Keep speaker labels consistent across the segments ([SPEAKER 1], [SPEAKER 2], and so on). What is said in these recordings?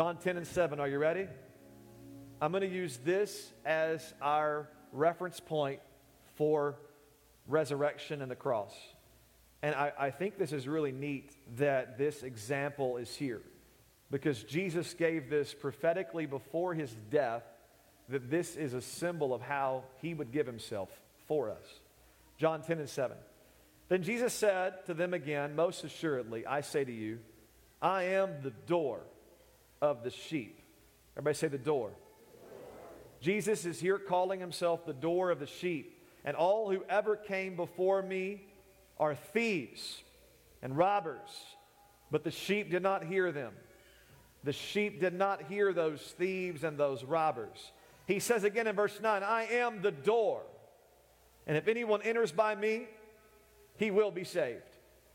[SPEAKER 1] John 10 and 7. Are you ready? I'm going to use this as our reference point for resurrection and the cross. And I, I think this is really neat that this example is here because Jesus gave this prophetically before his death that this is a symbol of how he would give himself for us. John 10 and 7. Then Jesus said to them again, Most assuredly, I say to you, I am the door of the sheep. Everybody say the door. Jesus is here calling himself the door of the sheep. And all who ever came before me are thieves and robbers. But the sheep did not hear them. The sheep did not hear those thieves and those robbers. He says again in verse 9, I am the door. And if anyone enters by me, he will be saved.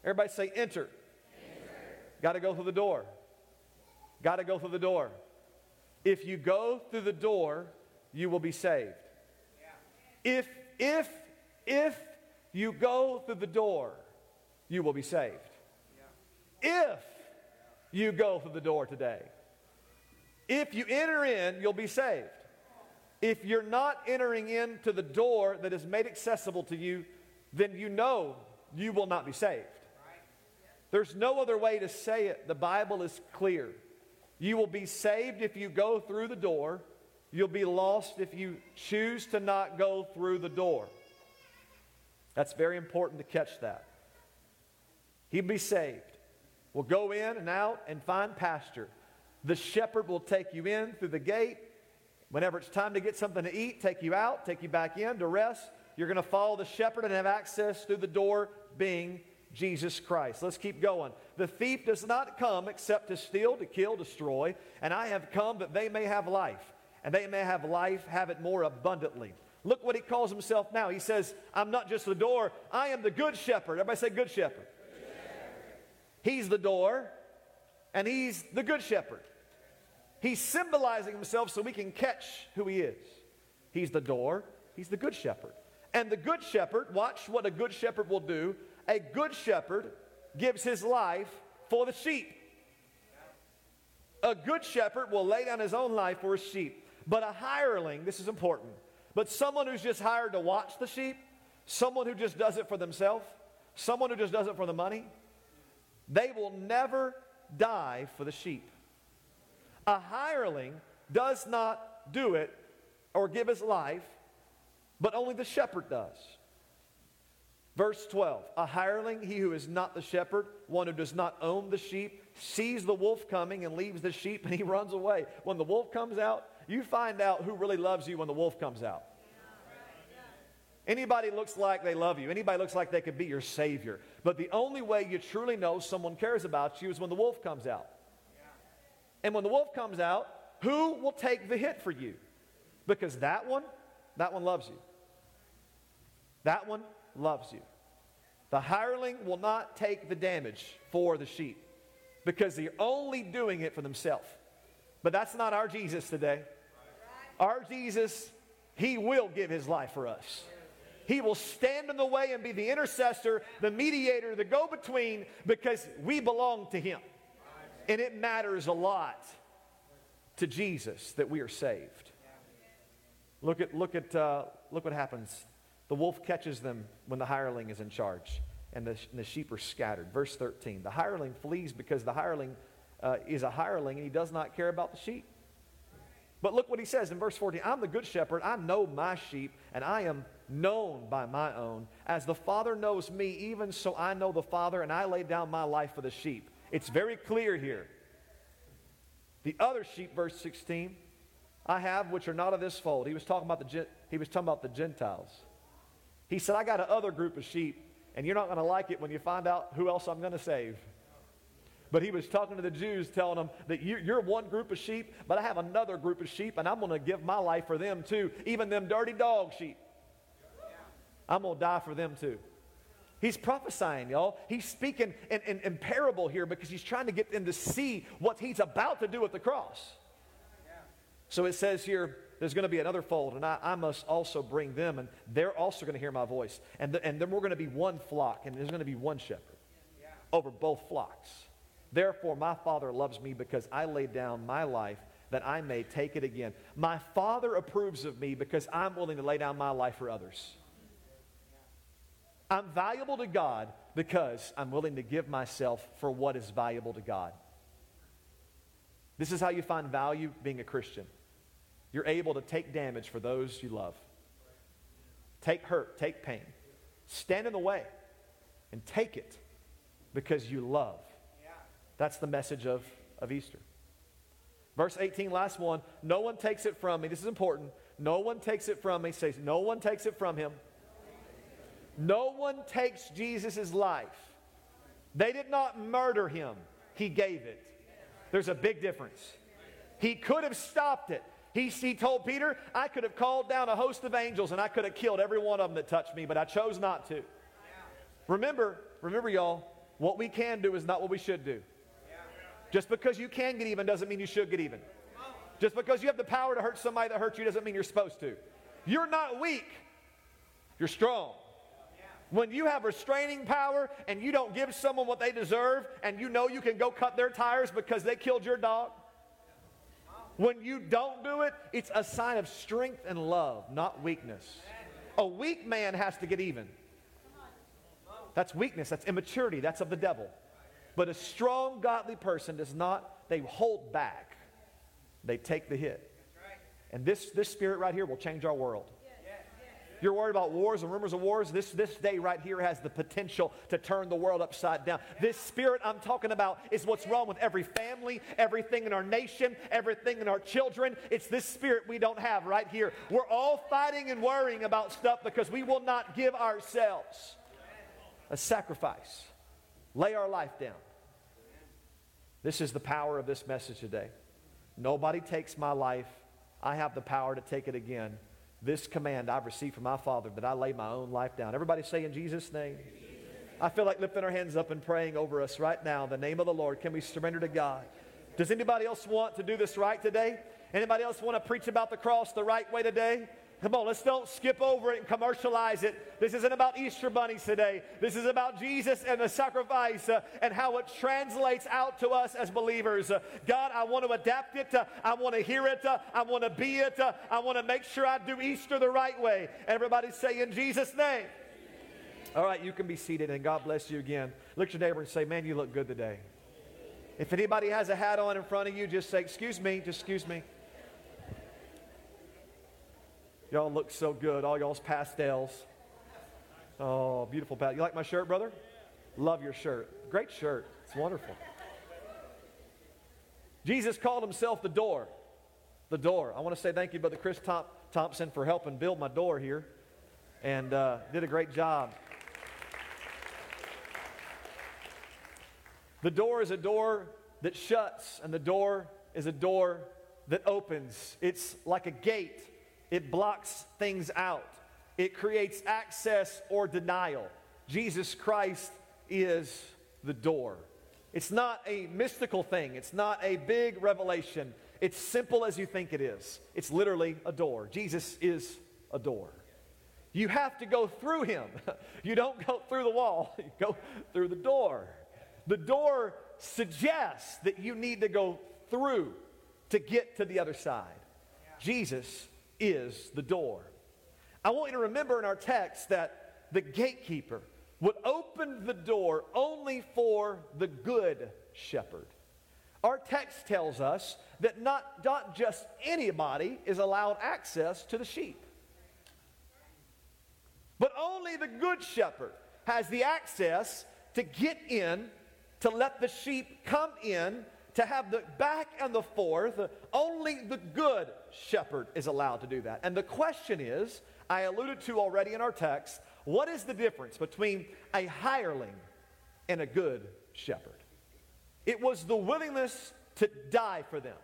[SPEAKER 1] Everybody say, enter. enter. Got to go through the door. Got to go through the door. If you go through the door, you will be saved. Yeah. If, if, if you go through the door, you will be saved. Yeah. If you go through the door today, if you enter in, you'll be saved. If you're not entering into the door that is made accessible to you, then you know you will not be saved. There's no other way to say it. The Bible is clear. You will be saved if you go through the door. You'll be lost if you choose to not go through the door. That's very important to catch that. He'll be saved. We'll go in and out and find pasture. The shepherd will take you in through the gate. Whenever it's time to get something to eat, take you out, take you back in to rest. You're going to follow the shepherd and have access through the door being Jesus Christ. Let's keep going. The thief does not come except to steal, to kill, destroy, and I have come that they may have life, and they may have life, have it more abundantly. Look what he calls himself now. He says, I'm not just the door, I am the good shepherd. Everybody say, good shepherd. Good shepherd. He's the door, and he's the good shepherd. He's symbolizing himself so we can catch who he is. He's the door, he's the good shepherd. And the good shepherd, watch what a good shepherd will do a good shepherd gives his life for the sheep. A good shepherd will lay down his own life for his sheep. But a hireling, this is important, but someone who's just hired to watch the sheep, someone who just does it for themselves, someone who just does it for the money, they will never die for the sheep. A hireling does not do it or give his life, but only the shepherd does. Verse 12 A hireling, he who is not the shepherd, one who does not own the sheep, sees the wolf coming and leaves the sheep and he runs away. When the wolf comes out, you find out who really loves you when the wolf comes out. Anybody looks like they love you. Anybody looks like they could be your savior. But the only way you truly know someone cares about you is when the wolf comes out. And when the wolf comes out, who will take the hit for you? Because that one, that one loves you. That one loves you. The hireling will not take the damage for the sheep because they're only doing it for themselves. But that's not our Jesus today. Our Jesus, He will give His life for us. He will stand in the way and be the intercessor, the mediator, the go between because we belong to Him. And it matters a lot to Jesus that we are saved. Look at, look at, uh, look what happens the wolf catches them when the hireling is in charge, and the, and the sheep are scattered. Verse 13 The hireling flees because the hireling uh, is a hireling and he does not care about the sheep. But look what he says in verse 14 I'm the good shepherd, I know my sheep, and I am known by my own. As the Father knows me, even so I know the Father, and I lay down my life for the sheep. It's very clear here. The other sheep, verse 16, I have which are not of this fold. He was talking about the, he was talking about the Gentiles. He said, I got another group of sheep, and you're not going to like it when you find out who else I'm going to save. But he was talking to the Jews, telling them that you're one group of sheep, but I have another group of sheep, and I'm going to give my life for them too, even them dirty dog sheep. I'm going to die for them too. He's prophesying, y'all. He's speaking in, in, in, parable here because he's trying to get them to see what he's about to do at the cross. So it says here, there's going to be another fold, and I, I must also bring them, and they're also going to hear my voice. And, the, and then we're going to be one flock, and there's going to be one shepherd yeah. over both flocks. Therefore, my Father loves me because I laid down my life that I may take it again. My Father approves of me because I'm willing to lay down my life for others. I'm valuable to God because I'm willing to give myself for what is valuable to God. This is how you find value being a Christian. You're able to take damage for those you love, take hurt, take pain, stand in the way, and take it because you love. That's the message of, of Easter. Verse 18, last one. No one takes it from me. This is important. No one takes it from me. Says, no one takes it from him. No one takes Jesus' life. They did not murder him, he gave it. There's a big difference. He could have stopped it. He, he told Peter, I could have called down a host of angels and I could have killed every one of them that touched me, but I chose not to. Remember, remember, y'all, what we can do is not what we should do. Just because you can get even doesn't mean you should get even. Just because you have the power to hurt somebody that hurt you doesn't mean you're supposed to. You're not weak, you're strong. When you have restraining power and you don't give someone what they deserve and you know you can go cut their tires because they killed your dog, when you don't do it, it's a sign of strength and love, not weakness. A weak man has to get even. That's weakness, that's immaturity, that's of the devil. But a strong, godly person does not, they hold back, they take the hit. And this, this spirit right here will change our world. You're worried about wars and rumors of wars. This, this day right here has the potential to turn the world upside down. This spirit I'm talking about is what's wrong with every family, everything in our nation, everything in our children. It's this spirit we don't have right here. We're all fighting and worrying about stuff because we will not give ourselves a sacrifice, lay our life down. This is the power of this message today. Nobody takes my life. I have the power to take it again. This command I've received from my Father that I lay my own life down. Everybody say in Jesus' name. I feel like lifting our hands up and praying over us right now. The name of the Lord, can we surrender to God? Does anybody else want to do this right today? Anybody else want to preach about the cross the right way today? Come on, let's don't skip over it and commercialize it. This isn't about Easter bunnies today. This is about Jesus and the sacrifice uh, and how it translates out to us as believers. Uh, God, I want to adapt it. Uh, I want to hear it. Uh, I want to be it. Uh, I want to make sure I do Easter the right way. Everybody say in Jesus' name. All right, you can be seated and God bless you again. Look at your neighbor and say, Man, you look good today. If anybody has a hat on in front of you, just say, Excuse me, just excuse me. Y'all look so good, all y'all's pastels. Oh, beautiful pat. You like my shirt, brother? Love your shirt. Great shirt. It's wonderful. Jesus called himself the door. The door. I want to say thank you, Brother Chris Thompson, for helping build my door here and uh, did a great job. The door is a door that shuts, and the door is a door that opens. It's like a gate it blocks things out, it creates access or denial. Jesus Christ is the door. It's not a mystical thing, it's not a big revelation. It's simple as you think it is. It's literally a door. Jesus is a door. You have to go through him. You don't go through the wall, you go through the door. The door suggests that you need to go through to get to the other side. Jesus is the door. I want you to remember in our text that the gatekeeper would open the door only for the good shepherd. Our text tells us that not, not just anybody is allowed access to the sheep, but only the good shepherd has the access to get in, to let the sheep come in to have the back and the forth, only the good shepherd is allowed to do that. And the question is I alluded to already in our text what is the difference between a hireling and a good shepherd? It was the willingness to die for them,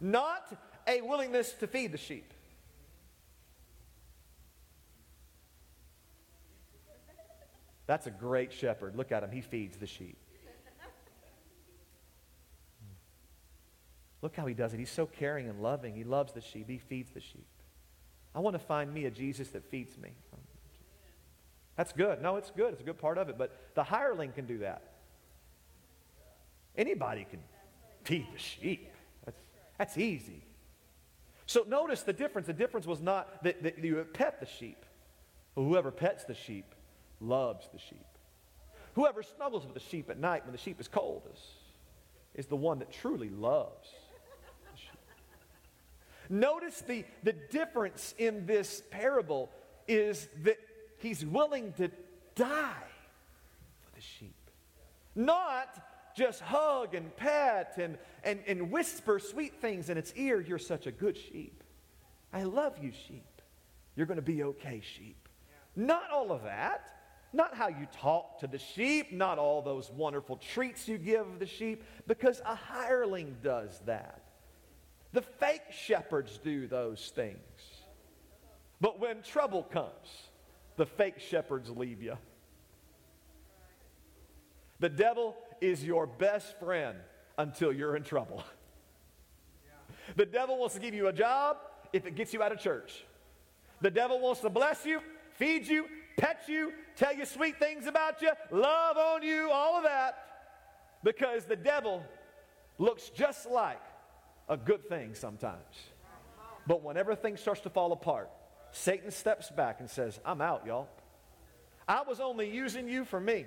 [SPEAKER 1] not a willingness to feed the sheep. That's a great shepherd. Look at him, he feeds the sheep. Look how he does it. He's so caring and loving. He loves the sheep, he feeds the sheep. I want to find me a Jesus that feeds me. That's good. No, it's good. It's a good part of it. But the hireling can do that. Anybody can feed the sheep. That's, that's easy. So notice the difference. The difference was not that, that you pet the sheep. Whoever pets the sheep loves the sheep. Whoever snuggles with the sheep at night when the sheep is cold is, is the one that truly loves. Notice the, the difference in this parable is that he's willing to die for the sheep. Not just hug and pet and, and, and whisper sweet things in its ear. You're such a good sheep. I love you, sheep. You're going to be okay, sheep. Not all of that. Not how you talk to the sheep, not all those wonderful treats you give the sheep, because a hireling does that. The fake shepherds do those things. But when trouble comes, the fake shepherds leave you. The devil is your best friend until you're in trouble. The devil wants to give you a job if it gets you out of church. The devil wants to bless you, feed you, pet you, tell you sweet things about you, love on you, all of that, because the devil looks just like a good thing sometimes. But when everything starts to fall apart, Satan steps back and says, I'm out, y'all. I was only using you for me.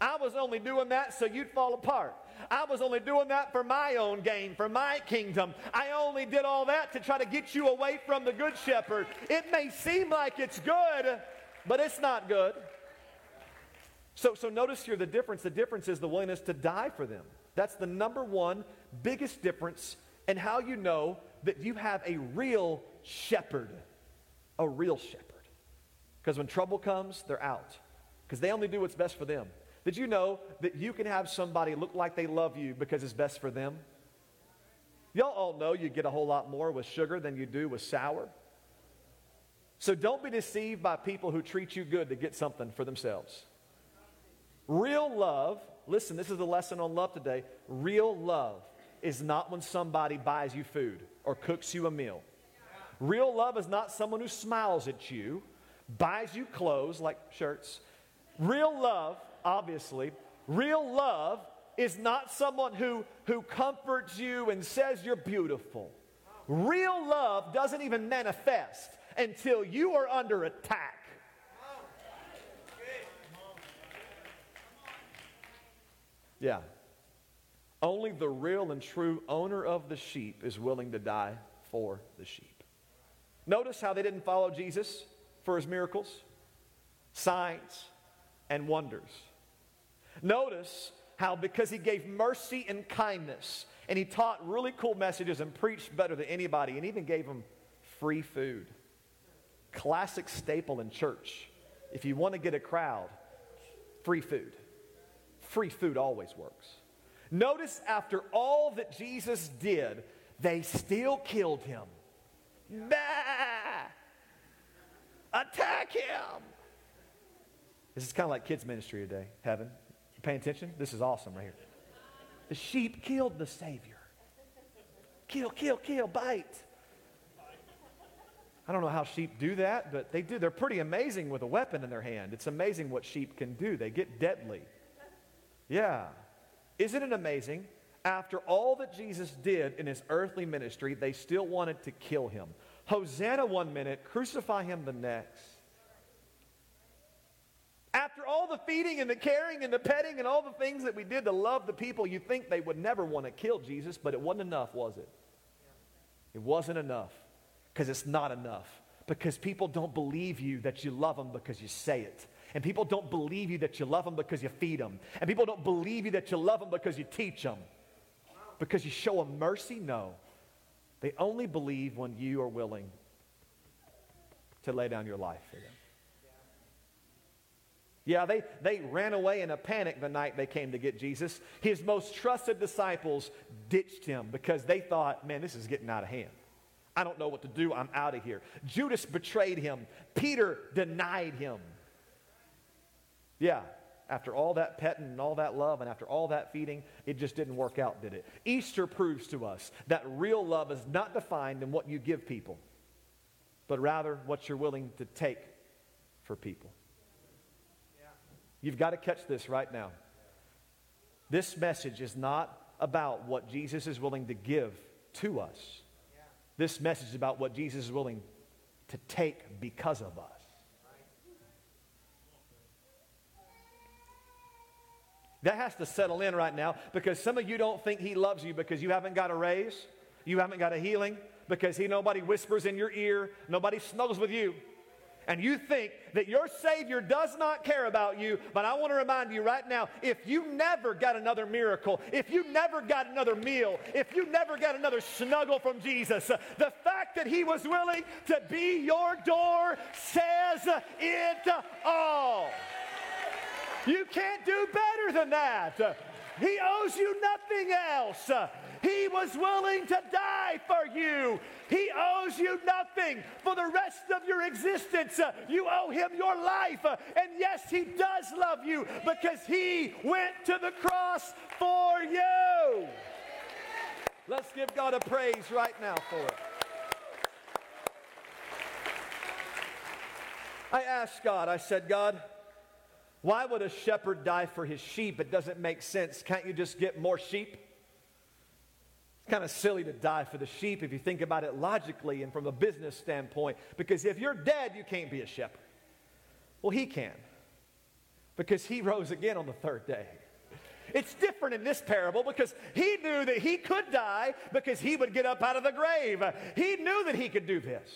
[SPEAKER 1] I was only doing that so you'd fall apart. I was only doing that for my own gain, for my kingdom. I only did all that to try to get you away from the good shepherd. It may seem like it's good, but it's not good. So, so notice here the difference. The difference is the willingness to die for them. That's the number one biggest difference in how you know that you have a real shepherd. A real shepherd. Because when trouble comes, they're out. Because they only do what's best for them. Did you know that you can have somebody look like they love you because it's best for them? Y'all all know you get a whole lot more with sugar than you do with sour. So don't be deceived by people who treat you good to get something for themselves. Real love, listen, this is the lesson on love today. Real love is not when somebody buys you food or cooks you a meal. Real love is not someone who smiles at you, buys you clothes like shirts. Real love obviously. Real love is not someone who, who comforts you and says you're beautiful. Real love doesn't even manifest until you are under attack. Yeah. Only the real and true owner of the sheep is willing to die for the sheep. Notice how they didn't follow Jesus for his miracles, signs, and wonders. Notice how, because he gave mercy and kindness, and he taught really cool messages and preached better than anybody, and even gave them free food. Classic staple in church. If you want to get a crowd, free food. Free food always works. Notice after all that Jesus did, they still killed him. Bah! Attack him! This is kind of like kids' ministry today, heaven paying attention? This is awesome right here. The sheep killed the Savior. Kill, kill, kill, bite. I don't know how sheep do that, but they do. They're pretty amazing with a weapon in their hand. It's amazing what sheep can do. They get deadly. Yeah. Isn't it amazing? After all that Jesus did in his earthly ministry, they still wanted to kill him. Hosanna one minute, crucify him the next. After all the feeding and the caring and the petting and all the things that we did to love the people, you think they would never want to kill Jesus, but it wasn't enough, was it? It wasn't enough because it's not enough. Because people don't believe you that you love them because you say it. And people don't believe you that you love them because you feed them. And people don't believe you that you love them because you teach them. Because you show them mercy? No. They only believe when you are willing to lay down your life for them. Yeah, they, they ran away in a panic the night they came to get Jesus. His most trusted disciples ditched him because they thought, man, this is getting out of hand. I don't know what to do. I'm out of here. Judas betrayed him. Peter denied him. Yeah, after all that petting and all that love and after all that feeding, it just didn't work out, did it? Easter proves to us that real love is not defined in what you give people, but rather what you're willing to take for people. You've got to catch this right now. This message is not about what Jesus is willing to give to us. This message is about what Jesus is willing to take because of us. That has to settle in right now because some of you don't think he loves you because you haven't got a raise, you haven't got a healing, because he nobody whispers in your ear, nobody snuggles with you. And you think that your Savior does not care about you, but I want to remind you right now if you never got another miracle, if you never got another meal, if you never got another snuggle from Jesus, the fact that He was willing to be your door says it all. You can't do better than that. He owes you nothing else. He was willing to die for you. He owes you nothing for the rest of your existence. You owe him your life. And yes, he does love you because he went to the cross for you. Let's give God a praise right now for it. I asked God, I said, God, why would a shepherd die for his sheep? It doesn't make sense. Can't you just get more sheep? It's kind of silly to die for the sheep if you think about it logically and from a business standpoint, because if you're dead, you can't be a shepherd. Well, he can, because he rose again on the third day. It's different in this parable because he knew that he could die because he would get up out of the grave. He knew that he could do this.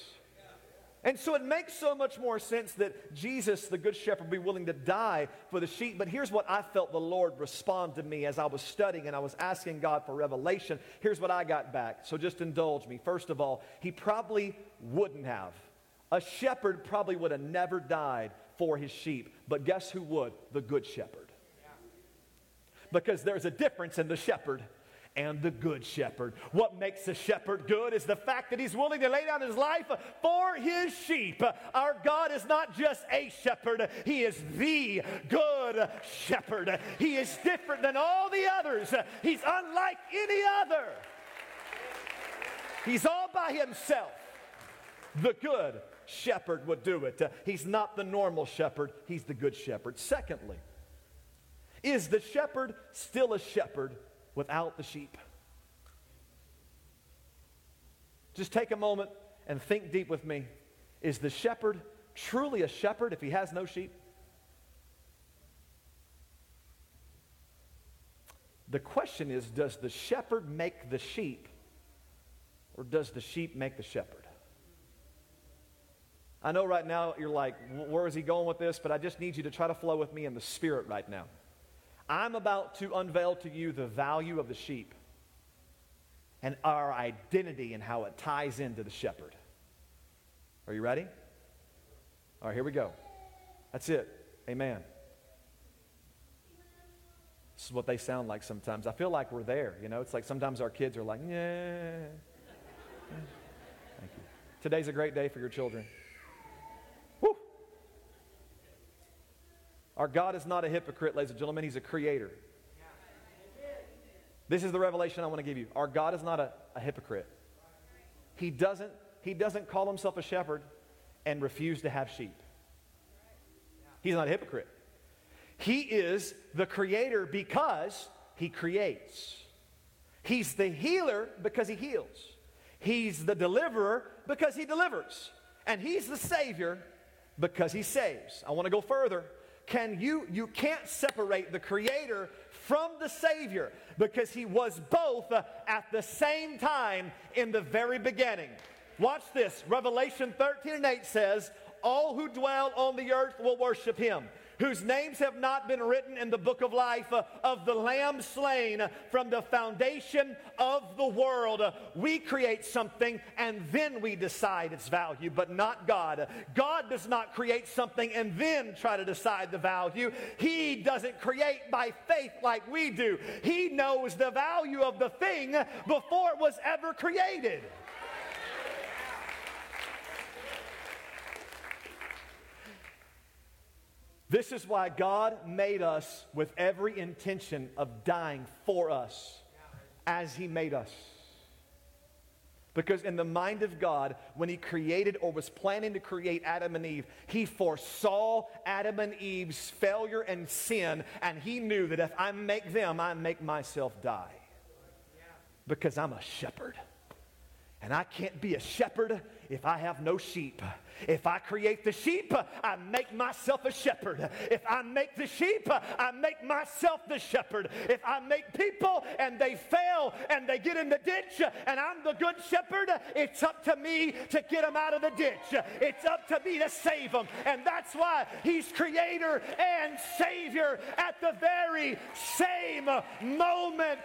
[SPEAKER 1] And so it makes so much more sense that Jesus, the Good Shepherd, would be willing to die for the sheep. But here's what I felt the Lord respond to me as I was studying and I was asking God for revelation. Here's what I got back. So just indulge me. First of all, he probably wouldn't have. A shepherd probably would have never died for his sheep. But guess who would? The Good Shepherd. Because there's a difference in the shepherd and the good shepherd. What makes a shepherd good is the fact that he's willing to lay down his life for his sheep. Our God is not just a shepherd, he is the good shepherd. He is different than all the others, he's unlike any other. He's all by himself. The good shepherd would do it. He's not the normal shepherd, he's the good shepherd. Secondly, is the shepherd still a shepherd without the sheep. Just take a moment and think deep with me. Is the shepherd truly a shepherd if he has no sheep? The question is Does the shepherd make the sheep, or does the sheep make the shepherd? I know right now you're like, where is he going with this? But I just need you to try to flow with me in the spirit right now. I'm about to unveil to you the value of the sheep and our identity and how it ties into the shepherd. Are you ready? All right, here we go. That's it. Amen. This is what they sound like sometimes. I feel like we're there. You know, it's like sometimes our kids are like, yeah. Thank you. Today's a great day for your children. Our God is not a hypocrite, ladies and gentlemen. He's a creator. This is the revelation I want to give you. Our God is not a, a hypocrite. He doesn't, he doesn't call himself a shepherd and refuse to have sheep. He's not a hypocrite. He is the creator because he creates. He's the healer because he heals. He's the deliverer because he delivers. And he's the savior because he saves. I want to go further can you you can't separate the creator from the savior because he was both uh, at the same time in the very beginning. Watch this. Revelation 13 and 8 says all who dwell on the earth will worship him whose names have not been written in the book of life uh, of the Lamb slain from the foundation of the world. We create something and then we decide its value, but not God. God does not create something and then try to decide the value. He doesn't create by faith like we do. He knows the value of the thing before it was ever created. This is why God made us with every intention of dying for us as He made us. Because in the mind of God, when He created or was planning to create Adam and Eve, He foresaw Adam and Eve's failure and sin, and He knew that if I make them, I make myself die. Because I'm a shepherd. And I can't be a shepherd if I have no sheep. If I create the sheep, I make myself a shepherd. If I make the sheep, I make myself the shepherd. If I make people and they fail and they get in the ditch and I'm the good shepherd, it's up to me to get them out of the ditch. It's up to me to save them. And that's why he's creator and savior at the very same moment.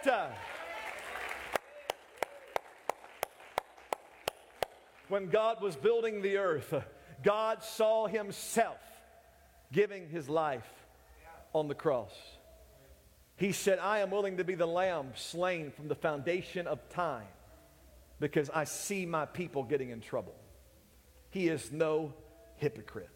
[SPEAKER 1] When God was building the earth, God saw himself giving his life on the cross. He said, I am willing to be the lamb slain from the foundation of time because I see my people getting in trouble. He is no hypocrite.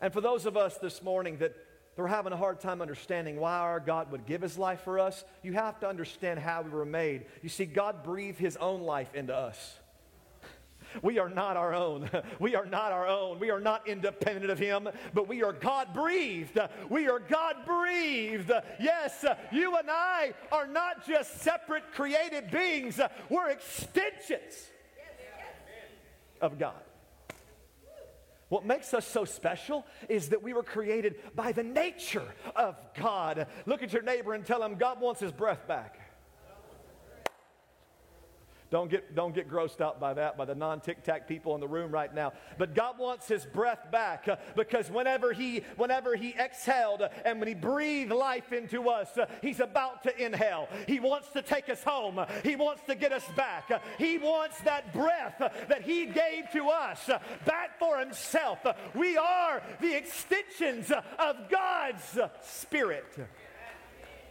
[SPEAKER 1] And for those of us this morning that we're having a hard time understanding why our God would give his life for us, you have to understand how we were made. You see, God breathed his own life into us. We are not our own. We are not our own. We are not independent of Him, but we are God breathed. We are God breathed. Yes, you and I are not just separate created beings, we're extensions of God. What makes us so special is that we were created by the nature of God. Look at your neighbor and tell him God wants his breath back. Don't get, don't get grossed out by that, by the non tic tac people in the room right now. But God wants his breath back uh, because whenever he, whenever he exhaled uh, and when he breathed life into us, uh, he's about to inhale. He wants to take us home. He wants to get us back. he wants that breath that he gave to us back for himself. we are the extensions of God's Spirit.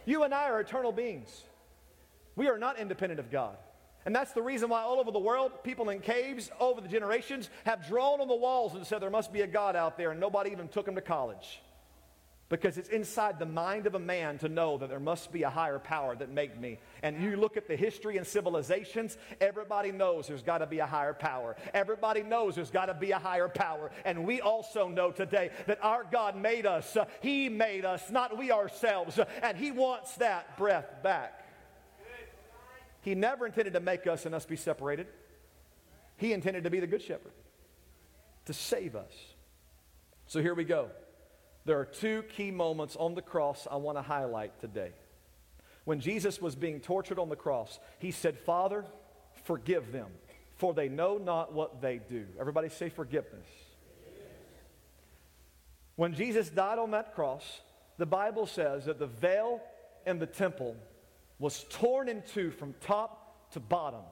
[SPEAKER 1] You and I are eternal beings. We are not independent of God. And that's the reason why all over the world, people in caves over the generations have drawn on the walls and said there must be a God out there, and nobody even took them to college. Because it's inside the mind of a man to know that there must be a higher power that made me. And you look at the history and civilizations, everybody knows there's got to be a higher power. Everybody knows there's got to be a higher power. And we also know today that our God made us. he made us, not we ourselves. and He wants that breath back. He never intended to make us and us be separated. He intended to be the good shepherd, to save us. So here we go. There are two key moments on the cross I want to highlight today. When Jesus was being tortured on the cross, he said, Father, forgive them, for they know not what they do. Everybody say forgiveness. When Jesus died on that cross, the Bible says that the veil in the temple was torn in two from top to bottom.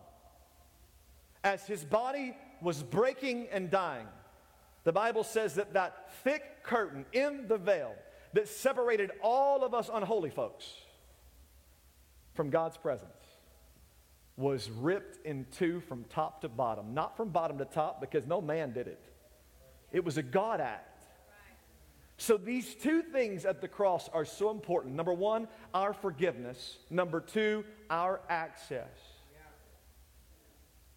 [SPEAKER 1] As his body was breaking and dying, the Bible says that that thick curtain in the veil that separated all of us unholy folks from God's presence was ripped in two from top to bottom. Not from bottom to top because no man did it, it was a God act. So these two things at the cross are so important. Number one, our forgiveness. Number two, our access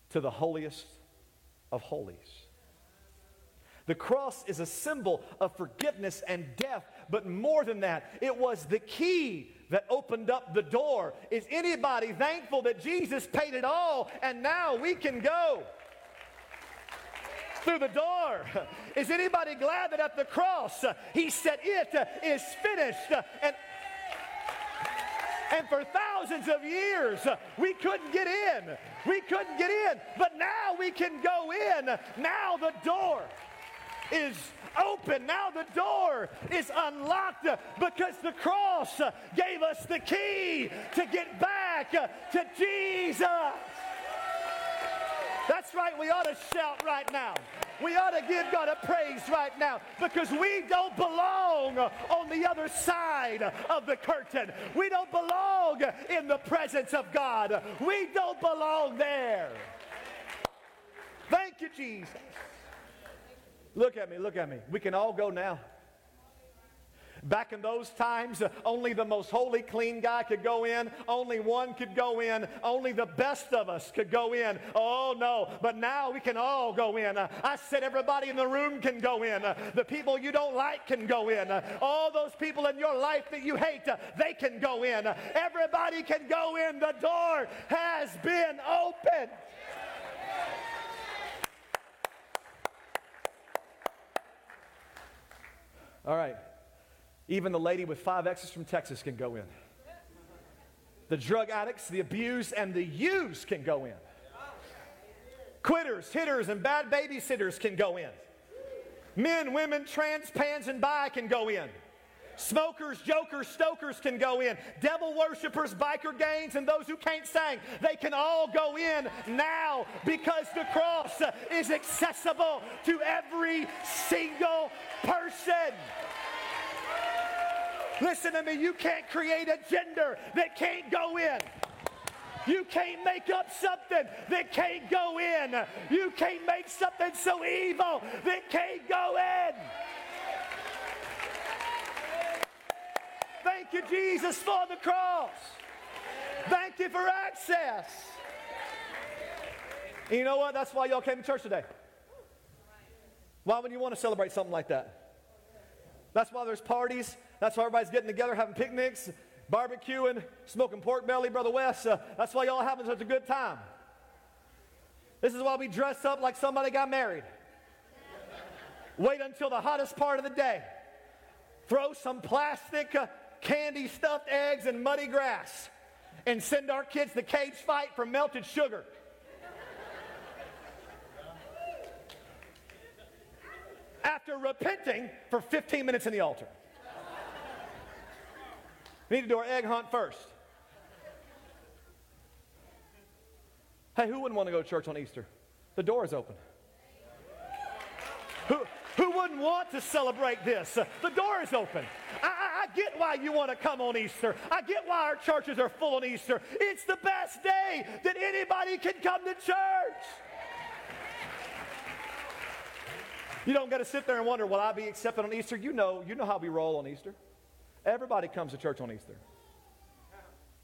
[SPEAKER 1] to the holiest of holies. The cross is a symbol of forgiveness and death, but more than that, it was the key that opened up the door. Is anybody thankful that Jesus paid it all and now we can go? Through the door. Is anybody glad that at the cross uh, he said, It uh, is finished? Uh, and and for thousands of years, we couldn't get in. We couldn't get in. But now we can go in. Now the door is open. Now the door is unlocked because the cross gave us the key to get back to Jesus. That's right, we ought to shout right now. We ought to give God a praise right now because we don't belong on the other side of the curtain. We don't belong in the presence of God. We don't belong there. Thank you, Jesus. Look at me, look at me. We can all go now. Back in those times, only the most holy, clean guy could go in. Only one could go in. Only the best of us could go in. Oh, no. But now we can all go in. I said everybody in the room can go in. The people you don't like can go in. All those people in your life that you hate, they can go in. Everybody can go in. The door has been opened. All right. Even the lady with five X's from Texas can go in. The drug addicts, the abused, and the used can go in. Quitters, hitters, and bad babysitters can go in. Men, women, trans, pans, and bi can go in. Smokers, jokers, stokers can go in. Devil worshippers, biker gangs, and those who can't sing, they can all go in now because the cross is accessible to every single person. Listen to me, you can't create a gender that can't go in. You can't make up something that can't go in. You can't make something so evil that can't go in. Thank you, Jesus, for the cross. Thank you for access. And you know what? That's why y'all came to church today. Why would you want to celebrate something like that? That's why there's parties. That's why everybody's getting together, having picnics, barbecuing, smoking pork belly, Brother Wes. Uh, that's why y'all having such a good time. This is why we dress up like somebody got married. Wait until the hottest part of the day. Throw some plastic uh, candy stuffed eggs and muddy grass and send our kids to cage fight for melted sugar. After repenting for 15 minutes in the altar. We need to do our egg hunt first. Hey, who wouldn't want to go to church on Easter? The door is open. Who, who wouldn't want to celebrate this? The door is open. I, I get why you want to come on Easter. I get why our churches are full on Easter. It's the best day that anybody can come to church. You don't got to sit there and wonder, will I be accepted on Easter? You know, you know how we roll on Easter. Everybody comes to church on Easter.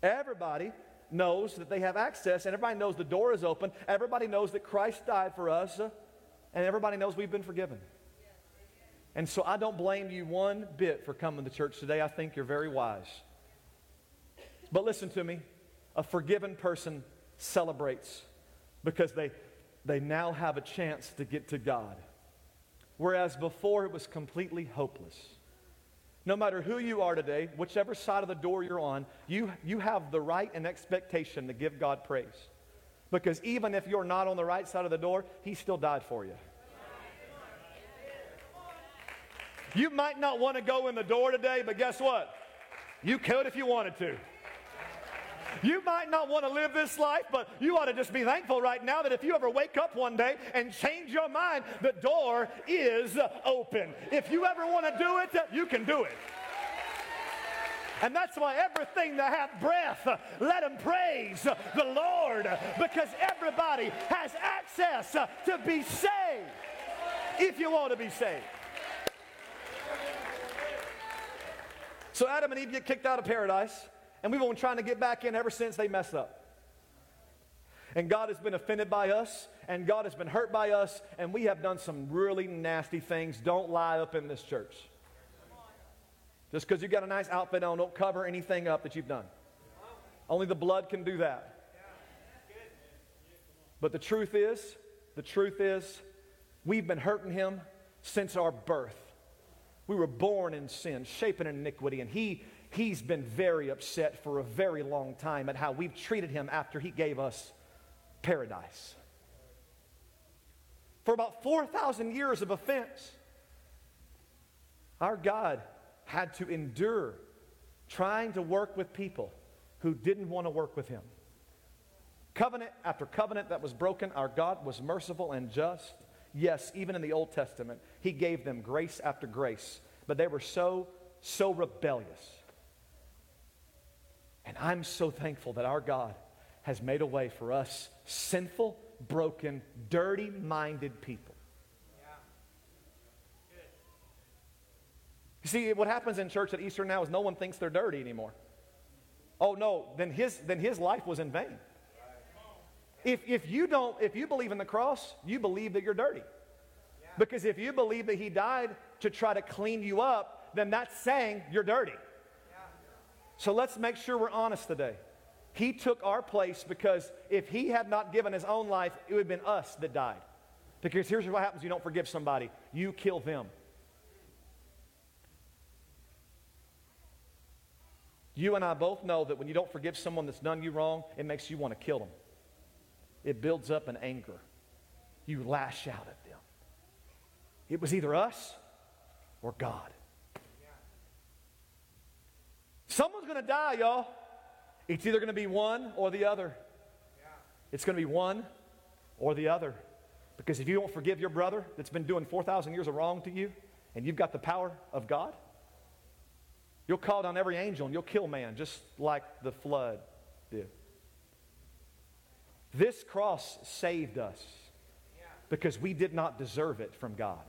[SPEAKER 1] Everybody knows that they have access, and everybody knows the door is open. Everybody knows that Christ died for us, and everybody knows we've been forgiven. And so I don't blame you one bit for coming to church today. I think you're very wise. But listen to me a forgiven person celebrates because they, they now have a chance to get to God. Whereas before it was completely hopeless. No matter who you are today, whichever side of the door you're on, you, you have the right and expectation to give God praise. Because even if you're not on the right side of the door, He still died for you. You might not want to go in the door today, but guess what? You could if you wanted to. You might not want to live this life, but you ought to just be thankful right now that if you ever wake up one day and change your mind, the door is open. If you ever want to do it, you can do it. And that's why everything that hath breath, let them praise the Lord because everybody has access to be saved if you want to be saved. So Adam and Eve get kicked out of paradise, and we've been trying to get back in ever since they messed up. And God has been offended by us, and God has been hurt by us, and we have done some really nasty things. Don't lie up in this church. Just because you got a nice outfit on, don't cover anything up that you've done. Only the blood can do that. But the truth is, the truth is, we've been hurting him since our birth. We were born in sin, shaping in iniquity, and he, he's been very upset for a very long time at how we've treated him after he gave us paradise. For about 4,000 years of offense, our God had to endure trying to work with people who didn't want to work with him. Covenant after covenant that was broken, our God was merciful and just Yes, even in the Old Testament, he gave them grace after grace, but they were so, so rebellious. And I'm so thankful that our God has made a way for us, sinful, broken, dirty minded people. You see, what happens in church at Easter now is no one thinks they're dirty anymore. Oh no, then his, then his life was in vain. If, if you don't, if you believe in the cross, you believe that you're dirty. Because if you believe that he died to try to clean you up, then that's saying you're dirty. So let's make sure we're honest today. He took our place because if he had not given his own life, it would have been us that died. Because here's what happens you don't forgive somebody you kill them. You and I both know that when you don't forgive someone that's done you wrong, it makes you want to kill them. It builds up an anger. You lash out at them. It was either us or God. Someone's going to die, y'all. It's either going to be one or the other. It's going to be one or the other. Because if you don't forgive your brother that's been doing 4,000 years of wrong to you, and you've got the power of God, you'll call down every angel and you'll kill man just like the flood did. This cross saved us because we did not deserve it from God.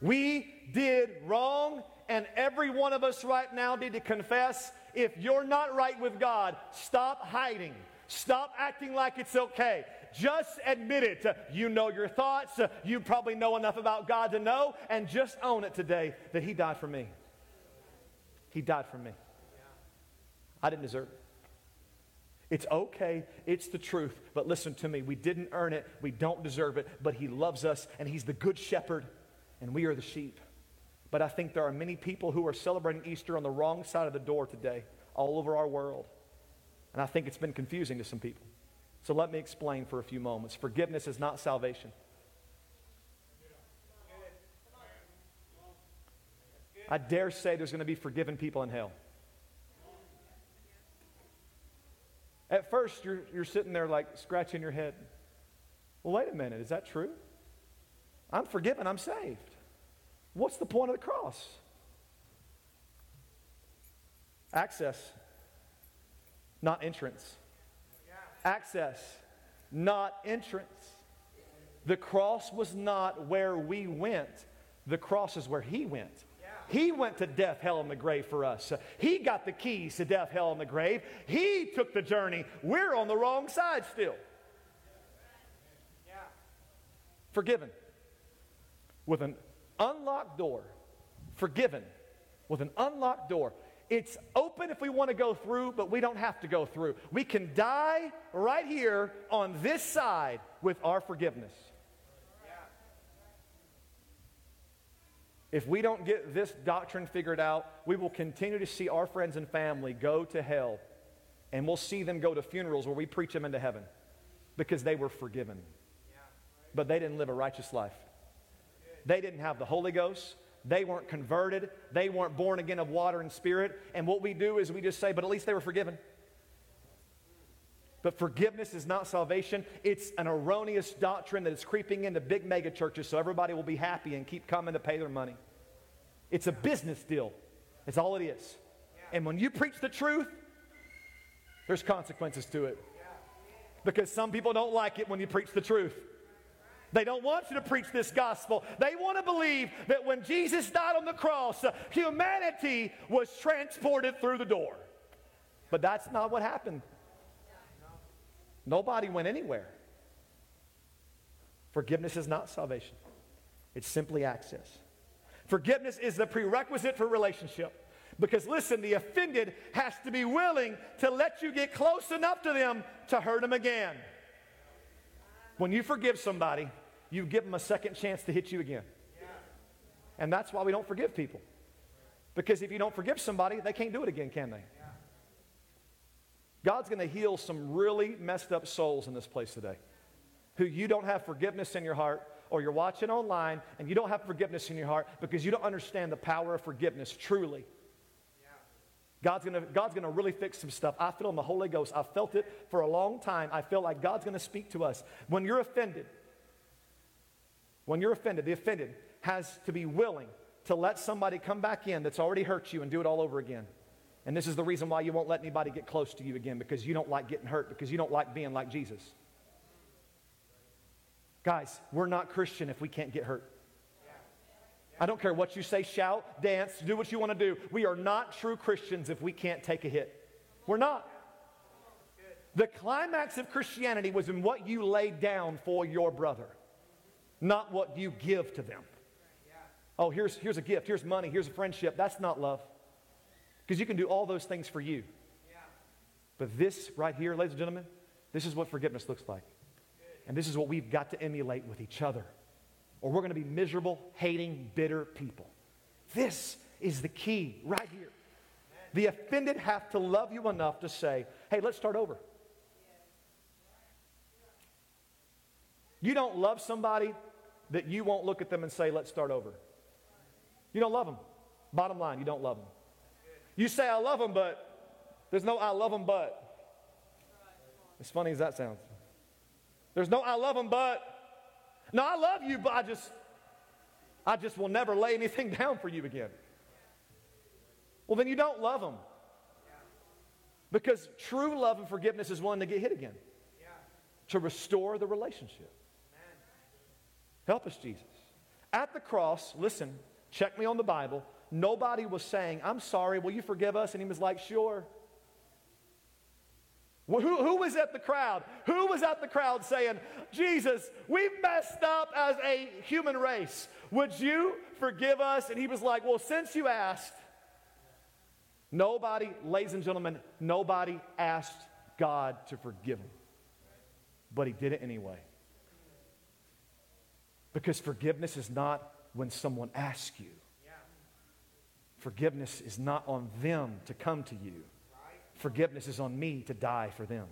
[SPEAKER 1] We did wrong, and every one of us right now need to confess if you're not right with God, stop hiding. Stop acting like it's okay. Just admit it. You know your thoughts. You probably know enough about God to know, and just own it today that He died for me. He died for me. I didn't deserve it. It's okay. It's the truth. But listen to me. We didn't earn it. We don't deserve it. But He loves us, and He's the good shepherd, and we are the sheep. But I think there are many people who are celebrating Easter on the wrong side of the door today, all over our world. And I think it's been confusing to some people. So let me explain for a few moments. Forgiveness is not salvation. I dare say there's going to be forgiven people in hell. At first, you're, you're sitting there like scratching your head. Well, wait a minute, is that true? I'm forgiven, I'm saved. What's the point of the cross? Access, not entrance. Access, not entrance. The cross was not where we went, the cross is where He went. He went to death, hell, and the grave for us. He got the keys to death, hell, and the grave. He took the journey. We're on the wrong side still. Forgiven with an unlocked door, forgiven with an unlocked door. It's open if we want to go through, but we don't have to go through. We can die right here on this side with our forgiveness. If we don't get this doctrine figured out, we will continue to see our friends and family go to hell, and we'll see them go to funerals where we preach them into heaven because they were forgiven. But they didn't live a righteous life. They didn't have the Holy Ghost. They weren't converted. They weren't born again of water and spirit. And what we do is we just say, but at least they were forgiven. But forgiveness is not salvation. It's an erroneous doctrine that is creeping into big mega churches so everybody will be happy and keep coming to pay their money. It's a business deal. It's all it is. And when you preach the truth, there's consequences to it. Because some people don't like it when you preach the truth. They don't want you to preach this gospel. They want to believe that when Jesus died on the cross, uh, humanity was transported through the door. But that's not what happened. Nobody went anywhere. Forgiveness is not salvation, it's simply access. Forgiveness is the prerequisite for relationship. Because listen, the offended has to be willing to let you get close enough to them to hurt them again. When you forgive somebody, you give them a second chance to hit you again. And that's why we don't forgive people. Because if you don't forgive somebody, they can't do it again, can they? God's going to heal some really messed up souls in this place today who you don't have forgiveness in your heart, or you're watching online and you don't have forgiveness in your heart because you don't understand the power of forgiveness truly. God's gonna, God's gonna really fix some stuff. I feel in the Holy Ghost. I've felt it for a long time. I feel like God's gonna speak to us. When you're offended, when you're offended, the offended has to be willing to let somebody come back in that's already hurt you and do it all over again. And this is the reason why you won't let anybody get close to you again because you don't like getting hurt, because you don't like being like Jesus. Guys, we're not Christian if we can't get hurt. I don't care what you say, shout, dance, do what you want to do. We are not true Christians if we can't take a hit. We're not. The climax of Christianity was in what you laid down for your brother, not what you give to them. Oh, here's, here's a gift, here's money, here's a friendship. That's not love. Because you can do all those things for you. But this right here, ladies and gentlemen, this is what forgiveness looks like. And this is what we've got to emulate with each other. Or we're going to be miserable, hating, bitter people. This is the key right here. The offended have to love you enough to say, hey, let's start over. You don't love somebody that you won't look at them and say, let's start over. You don't love them. Bottom line, you don't love them. You say, I love them, but there's no I love them, but. As funny as that sounds. There's no I love them, but. No, I love you, but I just, I just will never lay anything down for you again. Well, then you don't love them. Because true love and forgiveness is one to get hit again, to restore the relationship. Help us, Jesus. At the cross, listen, check me on the Bible. Nobody was saying, I'm sorry, will you forgive us? And he was like, Sure. Well, who, who was at the crowd? Who was at the crowd saying, Jesus, we've messed up as a human race. Would you forgive us? And he was like, Well, since you asked, nobody, ladies and gentlemen, nobody asked God to forgive him. But he did it anyway. Because forgiveness is not when someone asks you. Forgiveness is not on them to come to you. Forgiveness is on me to die for them.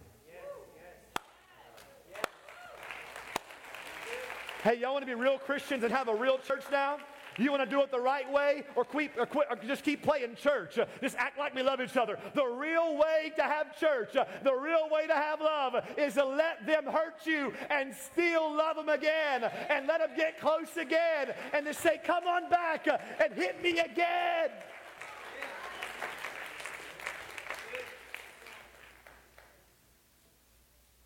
[SPEAKER 1] Hey, y'all want to be real Christians and have a real church now? You want to do it the right way or, quit, or, quit, or just keep playing church? Just act like we love each other. The real way to have church, the real way to have love is to let them hurt you and still love them again and let them get close again and to say, come on back and hit me again.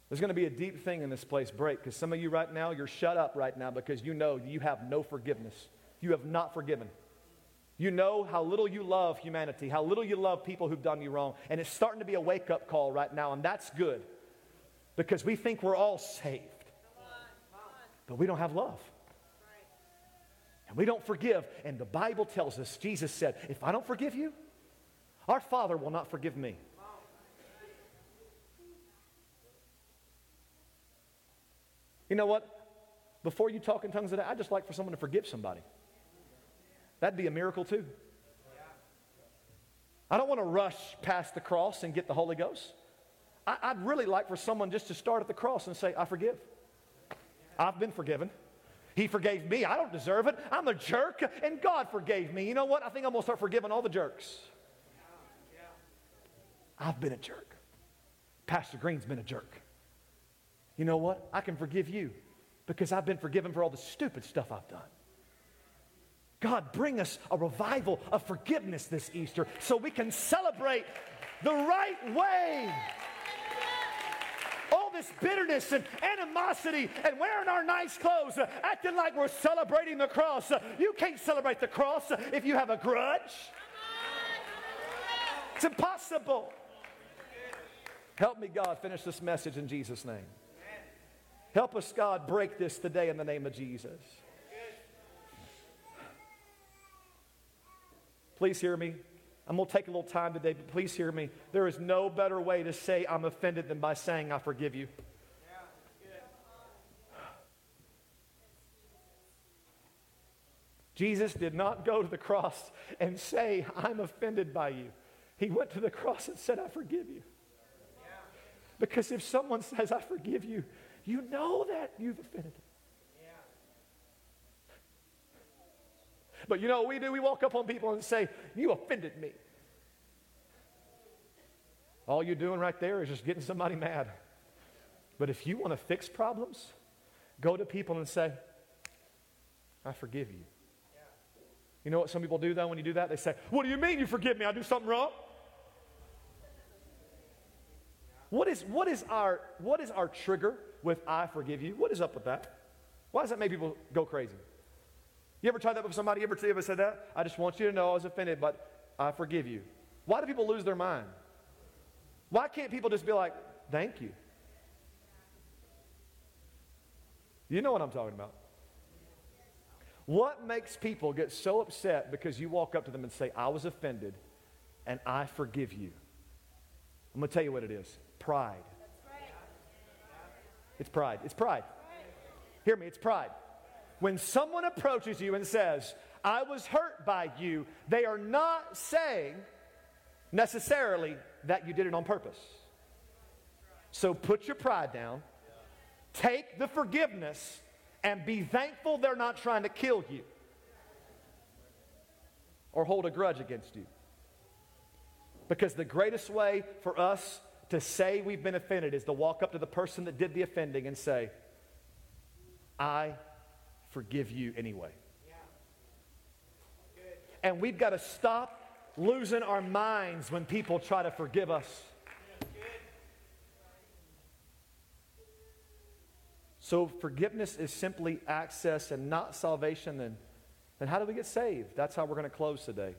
[SPEAKER 1] There's going to be a deep thing in this place break because some of you right now, you're shut up right now because you know you have no forgiveness you have not forgiven. You know how little you love humanity, how little you love people who've done you wrong. And it's starting to be a wake up call right now, and that's good because we think we're all saved. But we don't have love. And we don't forgive. And the Bible tells us, Jesus said, if I don't forgive you, our Father will not forgive me. You know what? Before you talk in tongues today, I'd just like for someone to forgive somebody. That'd be a miracle too. I don't want to rush past the cross and get the Holy Ghost. I, would really like for someone just to start at the cross and say, I forgive. I've been forgiven. He forgave me. I don't deserve it. I'm a jerk, and God forgave me. You know what? I think I'm going to start forgiving all the jerks. I've been a jerk. Pastor Green's been a jerk. You know what? I can forgive you because I've been forgiven for all the stupid stuff I've done. God, bring us a revival of forgiveness this Easter so we can celebrate the right way. All this bitterness and animosity and wearing our nice clothes, uh, acting like we're celebrating the cross. Uh, you can't celebrate the cross uh, if you have a grudge. It's impossible. Help me, God, finish this message in Jesus' name. Help us, God, break this today in the name of Jesus. Please hear me. I'm going to take a little time today, but please hear me. There is no better way to say I'm offended than by saying I forgive you. Jesus did not go to the cross and say, I'm offended by you. He went to the cross and said, I forgive you. Because if someone says, I forgive you, you know that you've offended them. But you know what we do? We walk up on people and say, You offended me. All you're doing right there is just getting somebody mad. But if you want to fix problems, go to people and say, I forgive you. You know what some people do though when you do that? They say, What do you mean you forgive me? I do something wrong? What is, what is, our, what is our trigger with I forgive you? What is up with that? Why does that make people go crazy? You ever tried that with somebody? You ever, you ever said that? I just want you to know I was offended, but I forgive you. Why do people lose their mind? Why can't people just be like, thank you? You know what I'm talking about. What makes people get so upset because you walk up to them and say, I was offended and I forgive you? I'm going to tell you what it is pride. It's pride. It's pride. Hear me, it's pride. When someone approaches you and says, I was hurt by you, they are not saying necessarily that you did it on purpose. So put your pride down, take the forgiveness, and be thankful they're not trying to kill you or hold a grudge against you. Because the greatest way for us to say we've been offended is to walk up to the person that did the offending and say, I forgive you anyway. And we've got to stop losing our minds when people try to forgive us. So, forgiveness is simply access and not salvation. Then, then how do we get saved? That's how we're going to close today.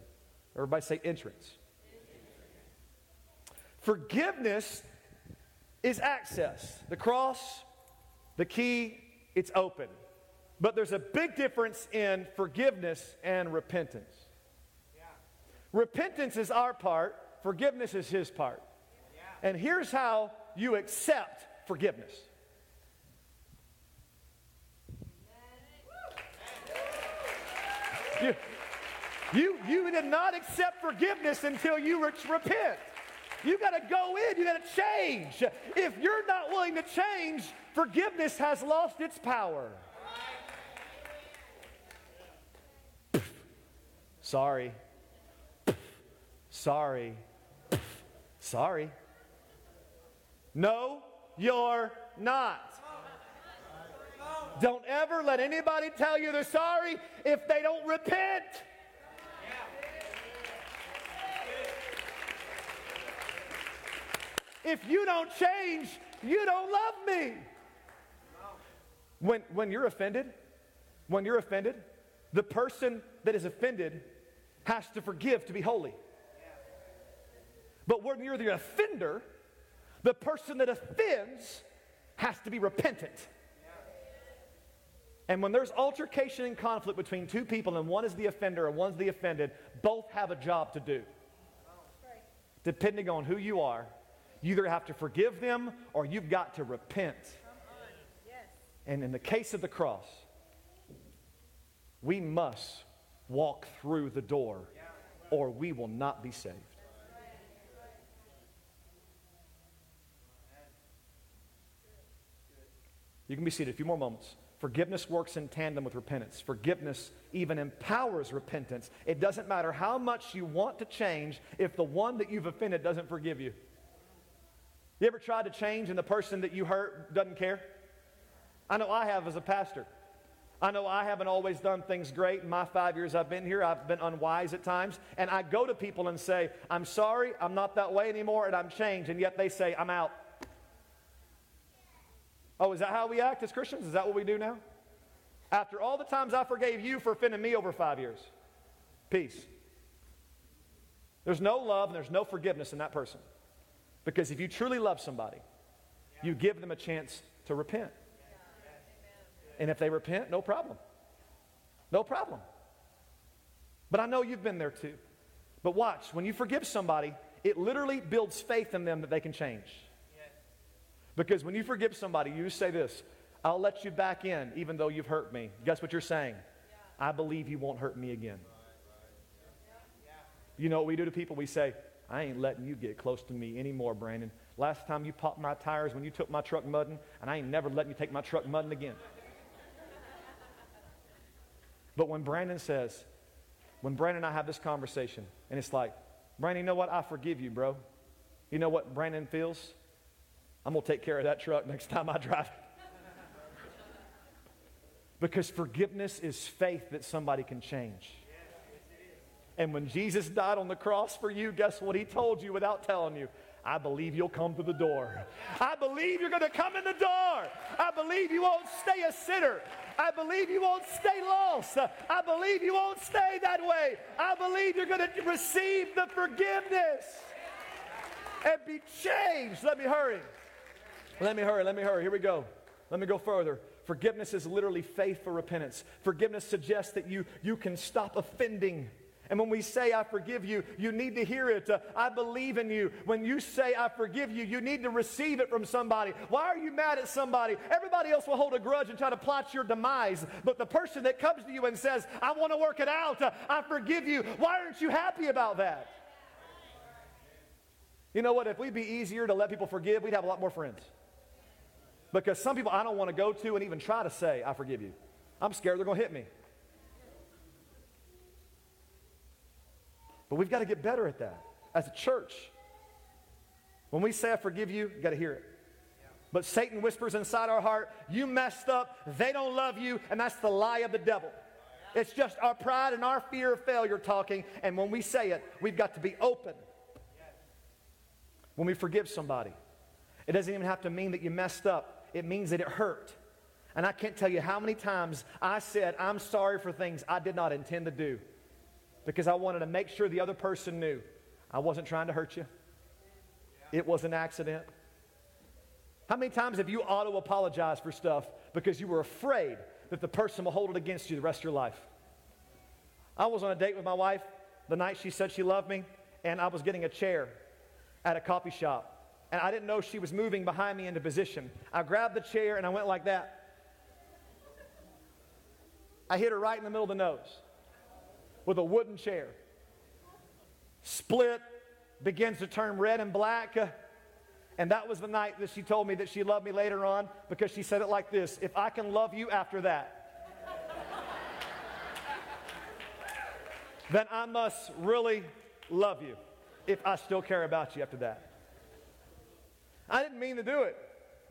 [SPEAKER 1] Everybody say entrance. Forgiveness is access. The cross, the key, it's open. But there's a big difference in forgiveness and repentance. Yeah. Repentance is our part, forgiveness is his part. Yeah. And here's how you accept forgiveness. You, you, you did not accept forgiveness until you re- repent. You got to go in, you got to change. If you're not willing to change, forgiveness has lost its power. Sorry. Sorry. Sorry. No, you're not. Don't ever let anybody tell you they're sorry if they don't repent. If you don't change, you don't love me. When, when you're offended, when you're offended, the person that is offended has to forgive to be holy. But when you're the offender, the person that offends has to be repentant. And when there's altercation and conflict between two people, and one is the offender and one's the offended, both have a job to do. Depending on who you are, you either have to forgive them or you've got to repent. And in the case of the cross, we must walk through the door or we will not be saved. You can be seated a few more moments. Forgiveness works in tandem with repentance. Forgiveness even empowers repentance. It doesn't matter how much you want to change if the one that you've offended doesn't forgive you. You ever tried to change and the person that you hurt doesn't care? I know I have as a pastor. I know I haven't always done things great. In my five years I've been here, I've been unwise at times. And I go to people and say, I'm sorry, I'm not that way anymore, and I'm changed. And yet they say, I'm out. Oh, is that how we act as Christians? Is that what we do now? After all the times I forgave you for offending me over five years, peace. There's no love and there's no forgiveness in that person. Because if you truly love somebody, you give them a chance to repent. And if they repent, no problem. No problem. But I know you've been there too. But watch, when you forgive somebody, it literally builds faith in them that they can change. Because when you forgive somebody, you say this I'll let you back in even though you've hurt me. Guess what you're saying? I believe you won't hurt me again. You know what we do to people? We say, I ain't letting you get close to me anymore, Brandon. Last time you popped my tires when you took my truck mudding, and I ain't never letting you take my truck mudding again. But when Brandon says, when Brandon and I have this conversation, and it's like, Brandon, you know what? I forgive you, bro. You know what Brandon feels? I'm going to take care of that truck next time I drive it. because forgiveness is faith that somebody can change. And when Jesus died on the cross for you, guess what he told you without telling you? I believe you'll come to the door. I believe you're going to come in the door. I believe you won't stay a sinner. I believe you won't stay lost. I believe you won't stay that way. I believe you're going to receive the forgiveness and be changed. Let me hurry. Let me hurry. Let me hurry. Here we go. Let me go further. Forgiveness is literally faith for repentance. Forgiveness suggests that you, you can stop offending. And when we say, I forgive you, you need to hear it. Uh, I believe in you. When you say, I forgive you, you need to receive it from somebody. Why are you mad at somebody? Everybody else will hold a grudge and try to plot your demise. But the person that comes to you and says, I want to work it out, uh, I forgive you, why aren't you happy about that? You know what? If we'd be easier to let people forgive, we'd have a lot more friends. Because some people I don't want to go to and even try to say, I forgive you. I'm scared they're going to hit me. But we've got to get better at that as a church. When we say, I forgive you, you got to hear it. But Satan whispers inside our heart, You messed up, they don't love you, and that's the lie of the devil. It's just our pride and our fear of failure talking, and when we say it, we've got to be open. When we forgive somebody, it doesn't even have to mean that you messed up it means that it hurt. And I can't tell you how many times I said, I'm sorry for things I did not intend to do because I wanted to make sure the other person knew I wasn't trying to hurt you. It was an accident. How many times have you auto apologized for stuff because you were afraid that the person will hold it against you the rest of your life? I was on a date with my wife the night she said she loved me, and I was getting a chair at a coffee shop and I didn't know she was moving behind me into position. I grabbed the chair and I went like that. I hit her right in the middle of the nose with a wooden chair. Split, begins to turn red and black. And that was the night that she told me that she loved me later on because she said it like this If I can love you after that, then I must really love you if I still care about you after that. I didn't mean to do it.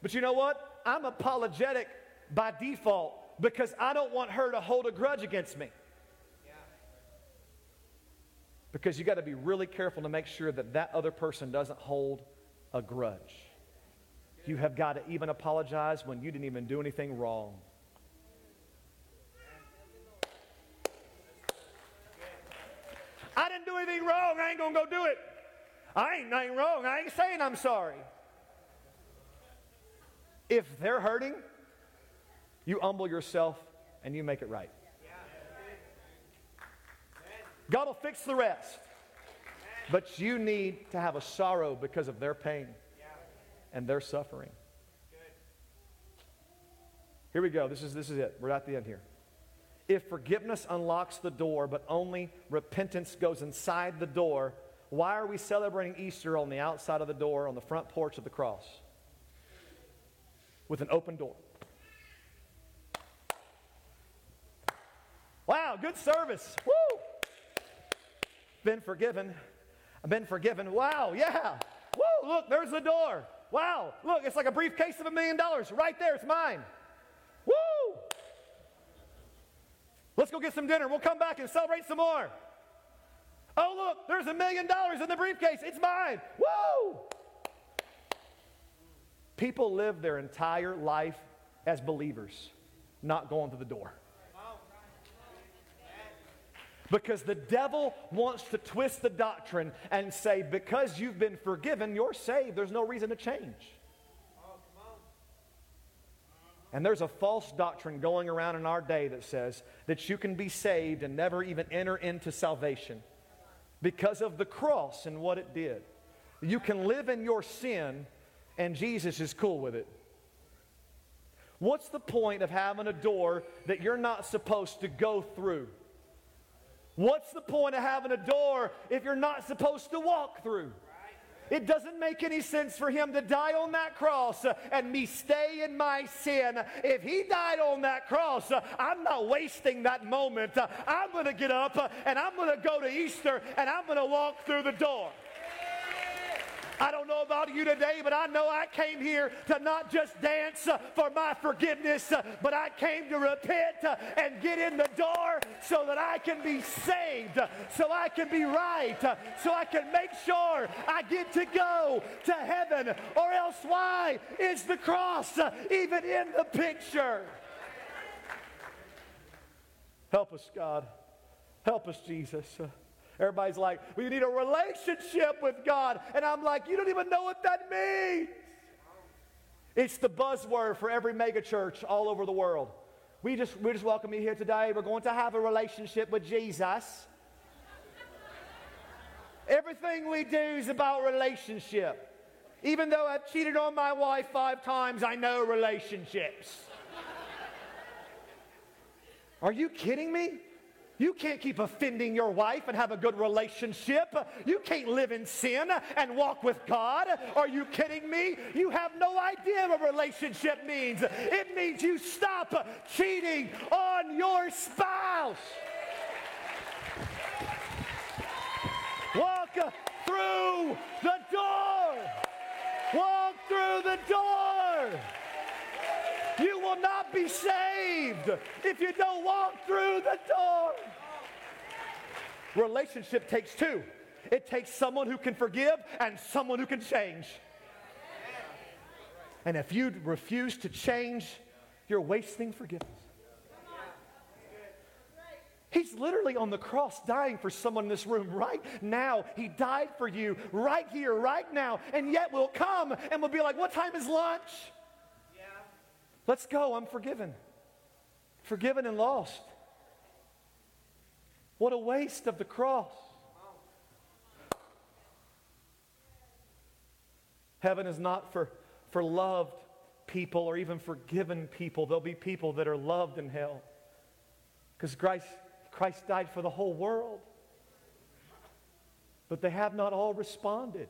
[SPEAKER 1] But you know what? I'm apologetic by default because I don't want her to hold a grudge against me. Because you got to be really careful to make sure that that other person doesn't hold a grudge. You have got to even apologize when you didn't even do anything wrong. I didn't do anything wrong. I ain't going to go do it. I ain't nothing wrong. I ain't saying I'm sorry. If they're hurting, you humble yourself and you make it right. God will fix the rest. But you need to have a sorrow because of their pain and their suffering. Here we go. This is, this is it. We're at the end here. If forgiveness unlocks the door, but only repentance goes inside the door, why are we celebrating Easter on the outside of the door, on the front porch of the cross? with an open door. Wow, good service. Woo! Been forgiven. I've been forgiven. Wow, yeah. Woo, look, there's the door. Wow, look, it's like a briefcase of a million dollars right there. It's mine. Woo! Let's go get some dinner. We'll come back and celebrate some more. Oh, look, there's a million dollars in the briefcase. It's mine. Woo! People live their entire life as believers, not going to the door. Because the devil wants to twist the doctrine and say, because you've been forgiven, you're saved. There's no reason to change. And there's a false doctrine going around in our day that says that you can be saved and never even enter into salvation because of the cross and what it did. You can live in your sin and Jesus is cool with it. What's the point of having a door that you're not supposed to go through? What's the point of having a door if you're not supposed to walk through? It doesn't make any sense for him to die on that cross and me stay in my sin. If he died on that cross, I'm not wasting that moment. I'm going to get up and I'm going to go to Easter and I'm going to walk through the door. I don't know about you today, but I know I came here to not just dance uh, for my forgiveness, uh, but I came to repent uh, and get in the door so that I can be saved, so I can be right, so I can make sure I get to go to heaven. Or else, why is the cross even in the picture? Help us, God. Help us, Jesus. Everybody's like, we need a relationship with God. And I'm like, you don't even know what that means. It's the buzzword for every megachurch all over the world. We just, we just welcome you here today. We're going to have a relationship with Jesus. Everything we do is about relationship. Even though I've cheated on my wife five times, I know relationships. Are you kidding me? You can't keep offending your wife and have a good relationship. You can't live in sin and walk with God. Are you kidding me? You have no idea what a relationship means. It means you stop cheating on your spouse. Walk through the door. Walk through the door. You will not be saved if you don't walk through the door. Relationship takes two it takes someone who can forgive and someone who can change. And if you refuse to change, you're wasting forgiveness. He's literally on the cross dying for someone in this room right now. He died for you right here, right now. And yet we'll come and we'll be like, What time is lunch? Let's go. I'm forgiven. Forgiven and lost. What a waste of the cross. Heaven is not for, for loved people or even forgiven people. There'll be people that are loved in hell. Because Christ, Christ died for the whole world. But they have not all responded.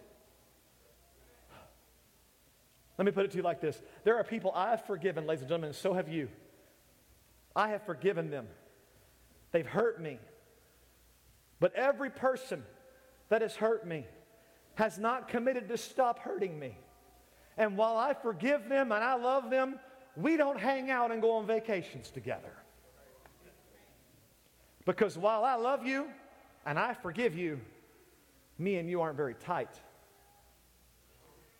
[SPEAKER 1] Let me put it to you like this there are people I have forgiven, ladies and gentlemen, and so have you. I have forgiven them. They've hurt me. But every person that has hurt me has not committed to stop hurting me. And while I forgive them and I love them, we don't hang out and go on vacations together. Because while I love you and I forgive you, me and you aren't very tight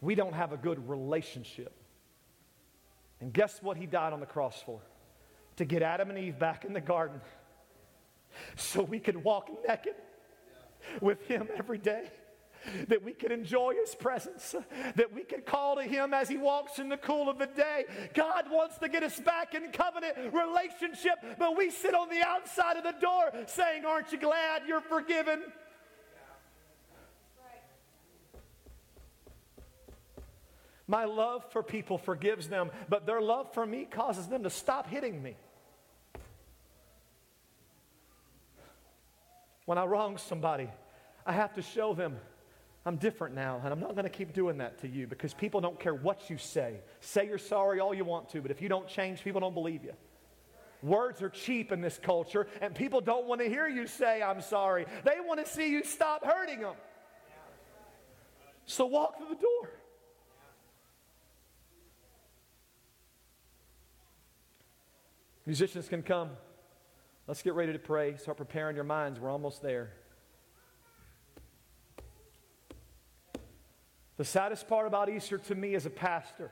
[SPEAKER 1] we don't have a good relationship. And guess what he died on the cross for? To get Adam and Eve back in the garden so we could walk naked with him every day. That we could enjoy his presence, that we could call to him as he walks in the cool of the day. God wants to get us back in covenant relationship, but we sit on the outside of the door saying, Aren't you glad you're forgiven? My love for people forgives them, but their love for me causes them to stop hitting me. When I wrong somebody, I have to show them I'm different now, and I'm not going to keep doing that to you because people don't care what you say. Say you're sorry all you want to, but if you don't change, people don't believe you. Words are cheap in this culture, and people don't want to hear you say, I'm sorry. They want to see you stop hurting them. So walk through the door. Musicians can come. Let's get ready to pray. Start preparing your minds. We're almost there. The saddest part about Easter to me as a pastor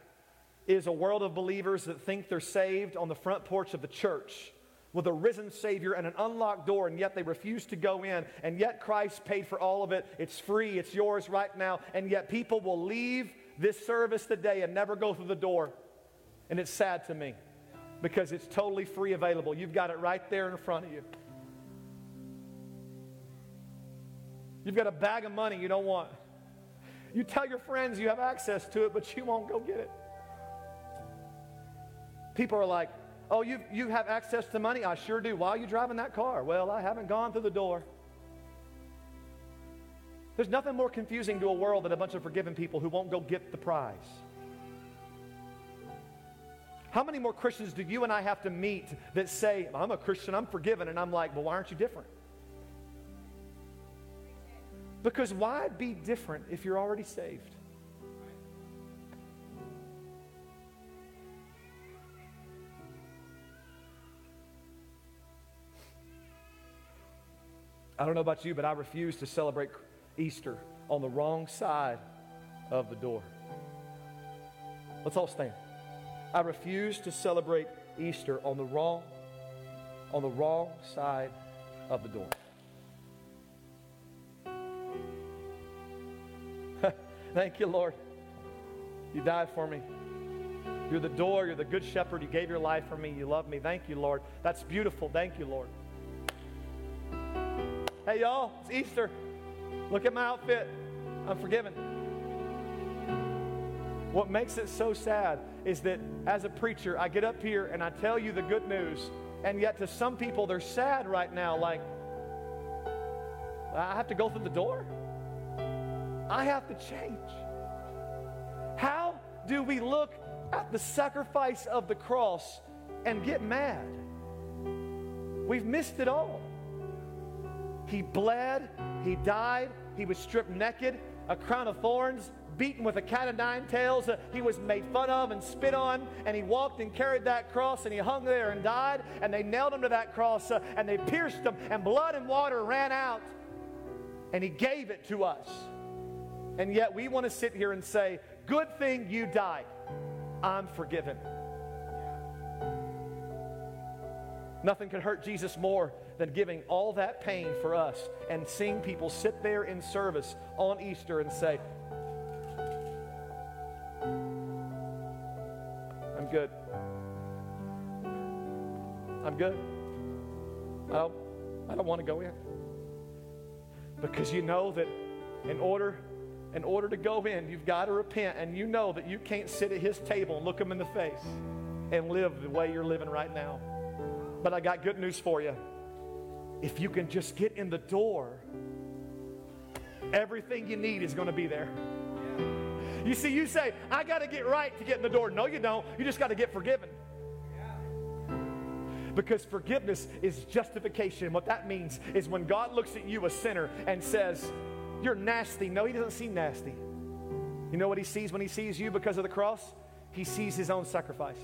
[SPEAKER 1] is a world of believers that think they're saved on the front porch of the church with a risen Savior and an unlocked door, and yet they refuse to go in. And yet Christ paid for all of it. It's free, it's yours right now. And yet people will leave this service today and never go through the door. And it's sad to me because it's totally free available. You've got it right there in front of you. You've got a bag of money you don't want. You tell your friends you have access to it, but you won't go get it. People are like, Oh, you, you have access to money? I sure do. Why are you driving that car? Well, I haven't gone through the door. There's nothing more confusing to a world than a bunch of forgiven people who won't go get the prize. How many more Christians do you and I have to meet that say, I'm a Christian, I'm forgiven, and I'm like, well, why aren't you different? Because why be different if you're already saved? I don't know about you, but I refuse to celebrate Easter on the wrong side of the door. Let's all stand. I refuse to celebrate Easter on the wrong on the wrong side of the door. Thank you, Lord. You died for me. You're the door. You're the good shepherd. You gave your life for me. You love me. Thank you, Lord. That's beautiful. Thank you, Lord. Hey, y'all, it's Easter. Look at my outfit. I'm forgiven. What makes it so sad is that as a preacher, I get up here and I tell you the good news, and yet to some people, they're sad right now, like, I have to go through the door. I have to change. How do we look at the sacrifice of the cross and get mad? We've missed it all. He bled, he died, he was stripped naked, a crown of thorns, beaten with a cat of nine tails. He was made fun of and spit on, and he walked and carried that cross, and he hung there and died, and they nailed him to that cross, uh, and they pierced him, and blood and water ran out, and he gave it to us. And yet we want to sit here and say, Good thing you died. I'm forgiven. Nothing could hurt Jesus more than giving all that pain for us and seeing people sit there in service on Easter and say, good. I'm good. I don't, I don't want to go in. Because you know that in order in order to go in, you've got to repent, and you know that you can't sit at his table and look him in the face and live the way you're living right now. But I got good news for you. If you can just get in the door, everything you need is going to be there. You see, you say, I got to get right to get in the door. No, you don't. You just got to get forgiven. Because forgiveness is justification. What that means is when God looks at you, a sinner, and says, you're nasty. No, he doesn't see nasty. You know what he sees when he sees you because of the cross? He sees his own sacrifice.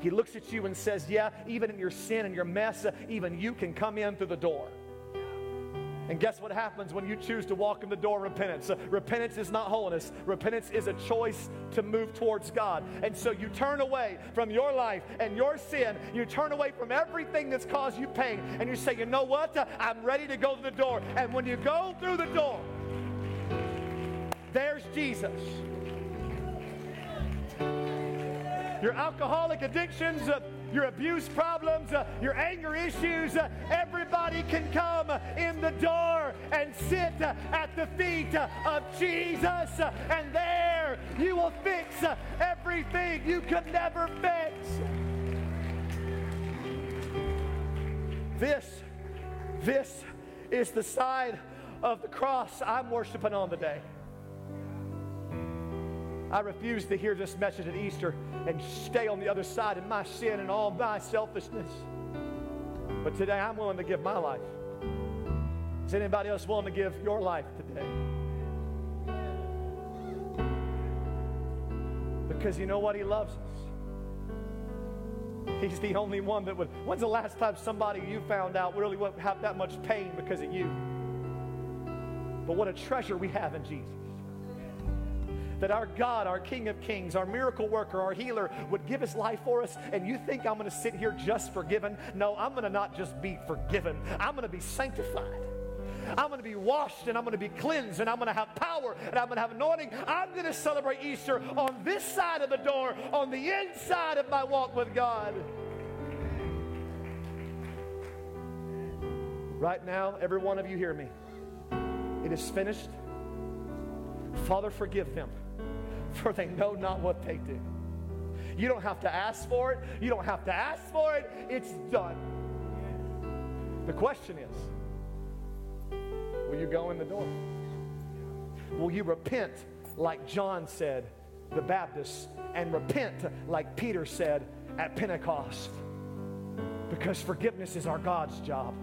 [SPEAKER 1] He looks at you and says, Yeah, even in your sin and your mess, uh, even you can come in through the door. And guess what happens when you choose to walk in the door of repentance? Repentance is not holiness. Repentance is a choice to move towards God. And so you turn away from your life and your sin. You turn away from everything that's caused you pain. And you say, you know what? I'm ready to go to the door. And when you go through the door, there's Jesus. Your alcoholic addictions, uh, your abuse problems, uh, your anger issues, uh, everybody can come in the door and sit uh, at the feet uh, of Jesus. Uh, and there you will fix everything you could never fix. This, this is the side of the cross I'm worshiping on today. I refuse to hear this message at Easter and stay on the other side in my sin and all my selfishness. But today I'm willing to give my life. Is anybody else willing to give your life today? Because you know what? He loves us. He's the only one that would. When's the last time somebody you found out really would have that much pain because of you? But what a treasure we have in Jesus that our God, our King of Kings, our miracle worker, our healer would give his life for us. And you think I'm going to sit here just forgiven? No, I'm going to not just be forgiven, I'm going to be sanctified. I'm going to be washed and I'm going to be cleansed and I'm going to have power and I'm going to have anointing. I'm going to celebrate Easter on this side of the door, on the inside of my walk with God. Right now, every one of you hear me. It is finished. Father, forgive them for they know not what they do. You don't have to ask for it. You don't have to ask for it. It's done. The question is will you go in the door? Will you repent like John said, the Baptist, and repent like Peter said at Pentecost? Because forgiveness is our God's job,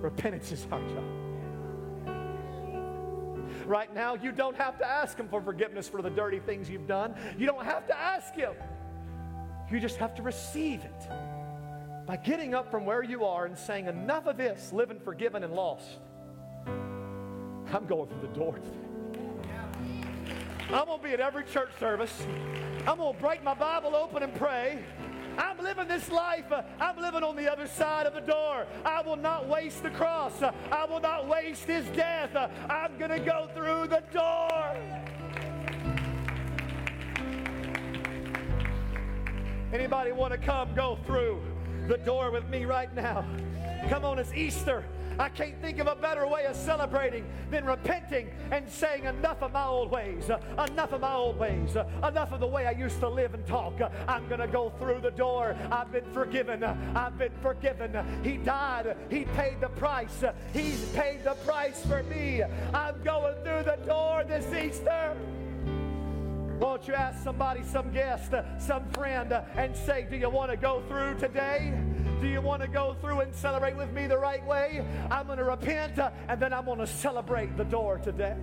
[SPEAKER 1] repentance is our job. Right now, you don't have to ask Him for forgiveness for the dirty things you've done. You don't have to ask Him. You just have to receive it by getting up from where you are and saying, Enough of this, living forgiven and lost. I'm going through the door I'm going to be at every church service. I'm going to break my Bible open and pray. I'm living this life. Uh, I'm living on the other side of the door. I will not waste the cross. Uh, I will not waste his death. Uh, I'm going to go through the door. Anybody want to come go through the door with me right now? Come on, it's Easter. I can't think of a better way of celebrating than repenting and saying, Enough of my old ways, enough of my old ways, enough of the way I used to live and talk. I'm going to go through the door. I've been forgiven. I've been forgiven. He died. He paid the price. He's paid the price for me. I'm going through the door this Easter. Won't you ask somebody, some guest, some friend, and say, Do you want to go through today? Do you want to go through and celebrate with me the right way? I'm going to repent and then I'm going to celebrate the door today.